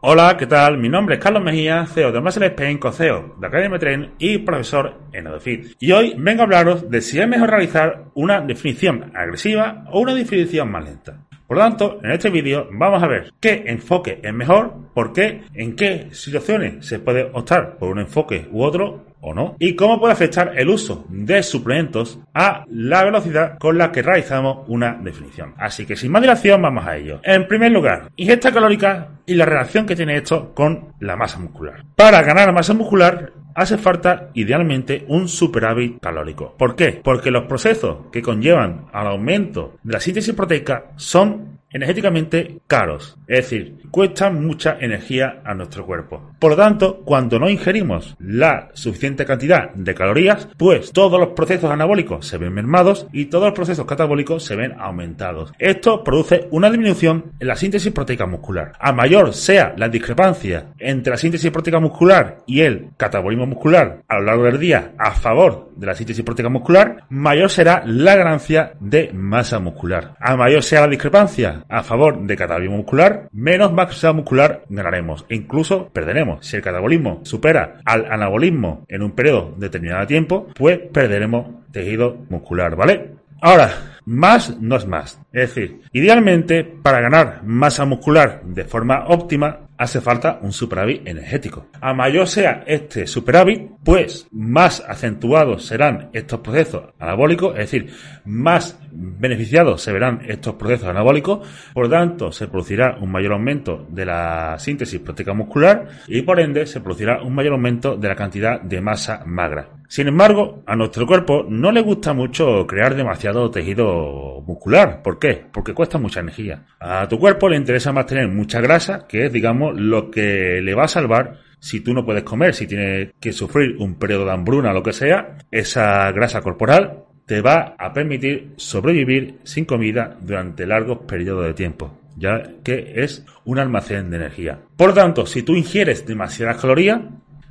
Hola, ¿qué tal? Mi nombre es Carlos Mejía, CEO de Muscle Spain, co-CEO de Academy Train y profesor en EduFit. Y hoy vengo a hablaros de si es mejor realizar una definición agresiva o una definición más lenta. Por lo tanto, en este vídeo vamos a ver qué enfoque es mejor, por qué, en qué situaciones se puede optar por un enfoque u otro o no, y cómo puede afectar el uso de suplementos a la velocidad con la que realizamos una definición. Así que sin más dilación vamos a ello. En primer lugar, ingesta calórica y la relación que tiene esto con la masa muscular. Para ganar masa muscular hace falta idealmente un superávit calórico. ¿Por qué? Porque los procesos que conllevan al aumento de la síntesis proteica son energéticamente caros, es decir, cuestan mucha energía a nuestro cuerpo. Por lo tanto, cuando no ingerimos la suficiente cantidad de calorías, pues todos los procesos anabólicos se ven mermados y todos los procesos catabólicos se ven aumentados. Esto produce una disminución en la síntesis proteica muscular. A mayor sea la discrepancia entre la síntesis proteica muscular y el catabolismo muscular a lo largo del día a favor de la síntesis proteica muscular, mayor será la ganancia de masa muscular. A mayor sea la discrepancia a favor de catabolismo muscular, menos masa muscular ganaremos e incluso perderemos. Si el catabolismo supera al anabolismo en un periodo determinado de tiempo, pues perderemos tejido muscular, ¿vale? Ahora, más no es más. Es decir, idealmente, para ganar masa muscular de forma óptima, hace falta un superávit energético. A mayor sea este superávit, pues más acentuados serán estos procesos anabólicos, es decir, más beneficiados se verán estos procesos anabólicos, por tanto se producirá un mayor aumento de la síntesis proteica muscular y por ende se producirá un mayor aumento de la cantidad de masa magra. Sin embargo, a nuestro cuerpo no le gusta mucho crear demasiado tejido muscular. ¿Por qué? Porque cuesta mucha energía. A tu cuerpo le interesa más tener mucha grasa, que es, digamos, lo que le va a salvar si tú no puedes comer, si tienes que sufrir un periodo de hambruna o lo que sea, esa grasa corporal te va a permitir sobrevivir sin comida durante largos periodos de tiempo, ya que es un almacén de energía. Por tanto, si tú ingieres demasiadas calorías,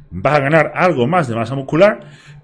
vas a ganar algo más de masa muscular,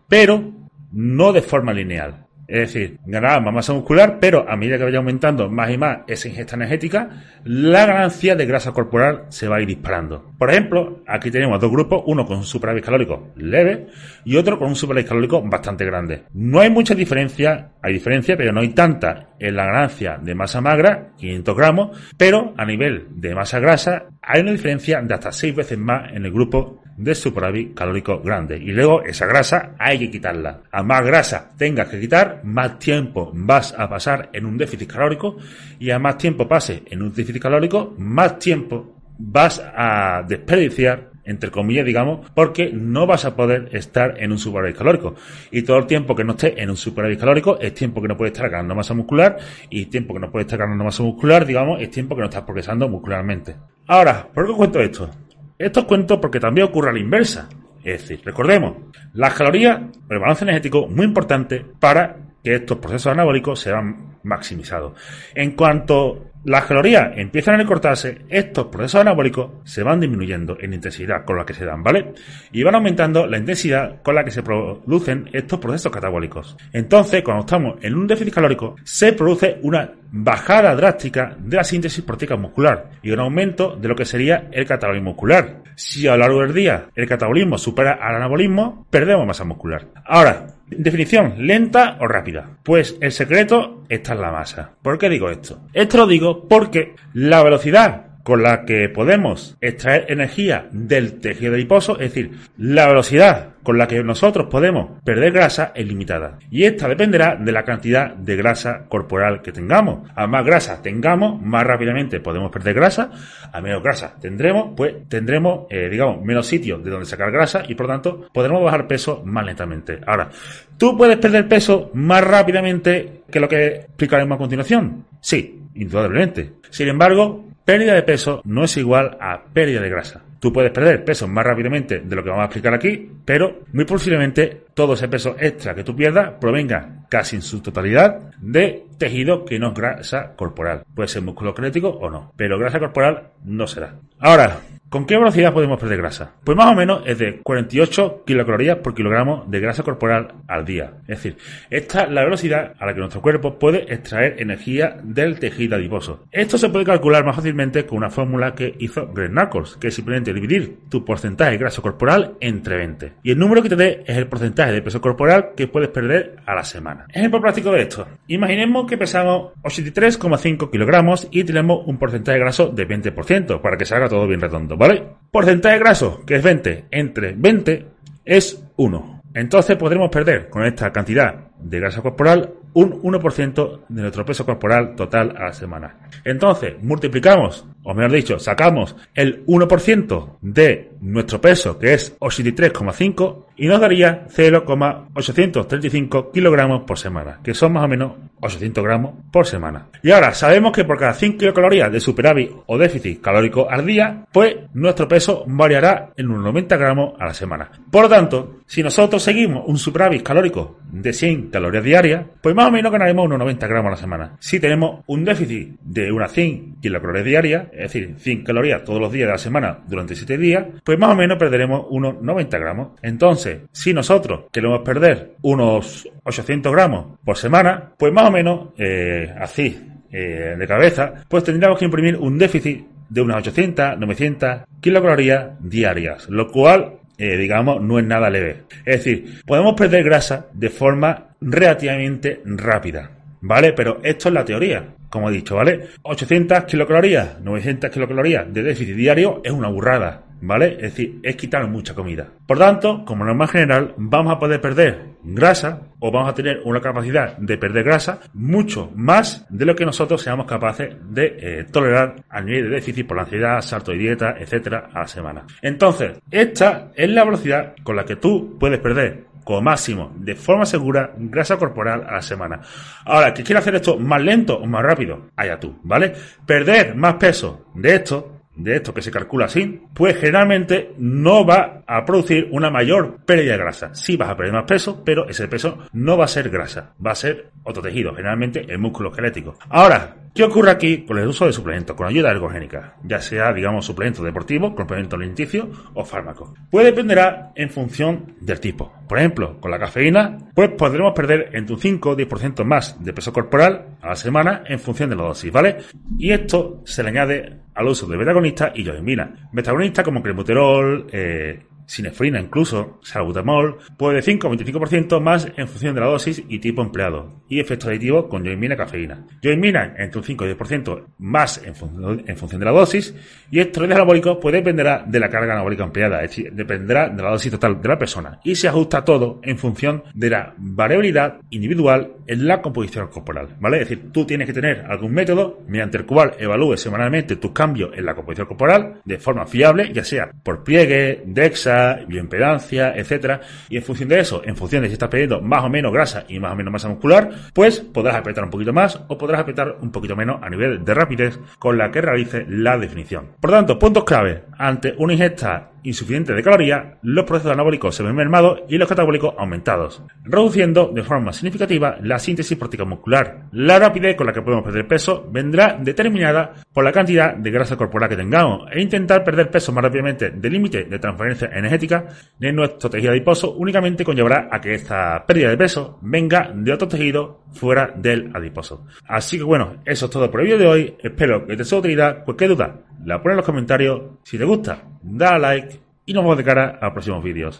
pero no de forma lineal. Es decir, más masa muscular, pero a medida que vaya aumentando más y más esa ingesta energética, la ganancia de grasa corporal se va a ir disparando. Por ejemplo, aquí tenemos dos grupos, uno con un superávit calórico leve y otro con un superávit calórico bastante grande. No hay mucha diferencia, hay diferencia, pero no hay tanta en la ganancia de masa magra, 500 gramos, pero a nivel de masa grasa hay una diferencia de hasta 6 veces más en el grupo de superávit calórico grande. Y luego esa grasa hay que quitarla. A más grasa tengas que quitar, más tiempo vas a pasar en un déficit calórico y a más tiempo pase en un déficit calórico, más tiempo vas a desperdiciar entre comillas, digamos, porque no vas a poder estar en un superávit calórico. Y todo el tiempo que no estés en un superávit calórico es tiempo que no puedes estar ganando masa muscular y tiempo que no puedes estar ganando masa muscular, digamos, es tiempo que no estás progresando muscularmente. Ahora, ¿por qué cuento esto? Esto os cuento porque también ocurre a la inversa. Es decir, recordemos, las calorías, el balance energético, muy importante para que estos procesos anabólicos sean maximizados. En cuanto las calorías empiezan a recortarse, estos procesos anabólicos se van disminuyendo en intensidad con la que se dan, ¿vale? Y van aumentando la intensidad con la que se producen estos procesos catabólicos. Entonces, cuando estamos en un déficit calórico, se produce una bajada drástica de la síntesis proteica muscular y un aumento de lo que sería el catabolismo muscular. Si a lo largo del día el catabolismo supera al anabolismo, perdemos masa muscular. Ahora, definición, lenta o rápida. Pues el secreto está en la masa. ¿Por qué digo esto? Esto lo digo porque la velocidad con la que podemos extraer energía del tejido adiposo, es decir, la velocidad con la que nosotros podemos perder grasa es limitada. Y esta dependerá de la cantidad de grasa corporal que tengamos. A más grasa tengamos, más rápidamente podemos perder grasa. A menos grasa tendremos, pues tendremos, eh, digamos, menos sitio de donde sacar grasa y por lo tanto podremos bajar peso más lentamente. Ahora, ¿tú puedes perder peso más rápidamente que lo que explicaremos a continuación? Sí, indudablemente. Sin embargo, pérdida de peso no es igual a pérdida de grasa. Tú puedes perder peso más rápidamente de lo que vamos a explicar aquí, pero muy posiblemente todo ese peso extra que tú pierdas provenga casi en su totalidad de tejido que no es grasa corporal. Puede ser músculo kinético o no, pero grasa corporal no será. Ahora, ¿Con qué velocidad podemos perder grasa? Pues más o menos es de 48 kilocalorías por kilogramo de grasa corporal al día. Es decir, esta es la velocidad a la que nuestro cuerpo puede extraer energía del tejido adiposo. Esto se puede calcular más fácilmente con una fórmula que hizo Greg Knuckles, que es simplemente dividir tu porcentaje de grasa corporal entre 20. Y el número que te dé es el porcentaje de peso corporal que puedes perder a la semana. Ejemplo práctico de esto. Imaginemos que pesamos 83,5 kilogramos y tenemos un porcentaje graso de 20%, para que se haga todo bien redondo, ¿vale? Porcentaje graso, que es 20, entre 20 es 1. Entonces podremos perder con esta cantidad de grasa corporal un 1% de nuestro peso corporal total a la semana. Entonces, multiplicamos, o mejor dicho, sacamos el 1% de nuestro peso, que es 83,5, y nos daría 0,835 kilogramos por semana, que son más o menos 800 gramos por semana. Y ahora sabemos que por cada 5 kilocalorías de superávit o déficit calórico al día, pues nuestro peso variará en unos 90 gramos a la semana. Por lo tanto, si nosotros seguimos un superávit calórico de 100 calorías diarias, pues más o menos ganaremos unos 90 gramos a la semana. Si tenemos un déficit de unas 100 kilocalorías diarias, es decir, 100 calorías todos los días de la semana durante 7 días, pues más o menos perderemos unos 90 gramos. Entonces, si nosotros queremos perder unos 800 gramos por semana, pues más o menos eh, así, eh, de cabeza, pues tendríamos que imprimir un déficit de unas 800, 900 kilocalorías diarias, lo cual eh, digamos, no es nada leve. Es decir, podemos perder grasa de forma relativamente rápida, ¿vale? Pero esto es la teoría, como he dicho, ¿vale? 800 kilocalorías, 900 kilocalorías de déficit diario es una burrada. ¿vale? Es decir, es quitar mucha comida. Por tanto, como norma general, vamos a poder perder grasa o vamos a tener una capacidad de perder grasa mucho más de lo que nosotros seamos capaces de eh, tolerar a nivel de déficit por la ansiedad, salto de dieta, etcétera, a la semana. Entonces, esta es la velocidad con la que tú puedes perder como máximo, de forma segura, grasa corporal a la semana. Ahora, ¿que quiere hacer esto más lento o más rápido? Allá tú, ¿vale? Perder más peso de esto de esto que se calcula así, pues generalmente no va a producir una mayor pérdida de grasa. Sí vas a perder más peso, pero ese peso no va a ser grasa, va a ser otro tejido, generalmente el músculo esquelético. Ahora, ¿qué ocurre aquí con el uso de suplementos con ayuda ergogénica? Ya sea, digamos, suplemento deportivo, complemento alimenticio o fármaco. Pues dependerá en función del tipo. Por ejemplo, con la cafeína, pues podremos perder entre un 5 o 10% más de peso corporal a la semana en función de la dosis, ¿vale? Y esto se le añade al uso de betagonista y yoimina. Betagonista como cremuterol, eh, sinefrina incluso, salbutamol, puede de 5 a 25% más en función de la dosis y tipo empleado, y efectos aditivos con yoimina cafeína. Yoimina entre un 5 y 10% más en, función de la dosis, y esteroides anabólicos pues dependerá de la carga anabólica empleada, es decir, dependerá de la dosis total de la persona, y se ajusta todo en función de la variabilidad individual en la composición corporal, ¿vale? Es decir, tú tienes que tener algún método mediante el cual evalúes semanalmente tus cambios en la composición corporal de forma fiable, ya sea por pliegue, DEXA, bioimpedancia, etcétera, y en función de eso, en función de si estás perdiendo más o menos grasa y más o menos masa muscular, pues podrás apretar un poquito más o podrás apretar un poquito menos a nivel de rapidez con la que realice la definición. Por tanto, puntos clave ante una ingesta insuficiente de calorías, los procesos anabólicos se ven mermados y los catabólicos aumentados, reduciendo de forma significativa la síntesis proteica muscular. La rapidez con la que podemos perder peso vendrá determinada por la cantidad de grasa corporal que tengamos e intentar perder peso más rápidamente del límite de transferencia energética de nuestro tejido adiposo únicamente conllevará a que esta pérdida de peso venga de otro tejido fuera del adiposo. Así que bueno, eso es todo por el vídeo de hoy. Espero que te sea de utilidad. Cualquier duda, la pones en los comentarios. Si te gusta, da like y nos vemos de cara a próximos vídeos.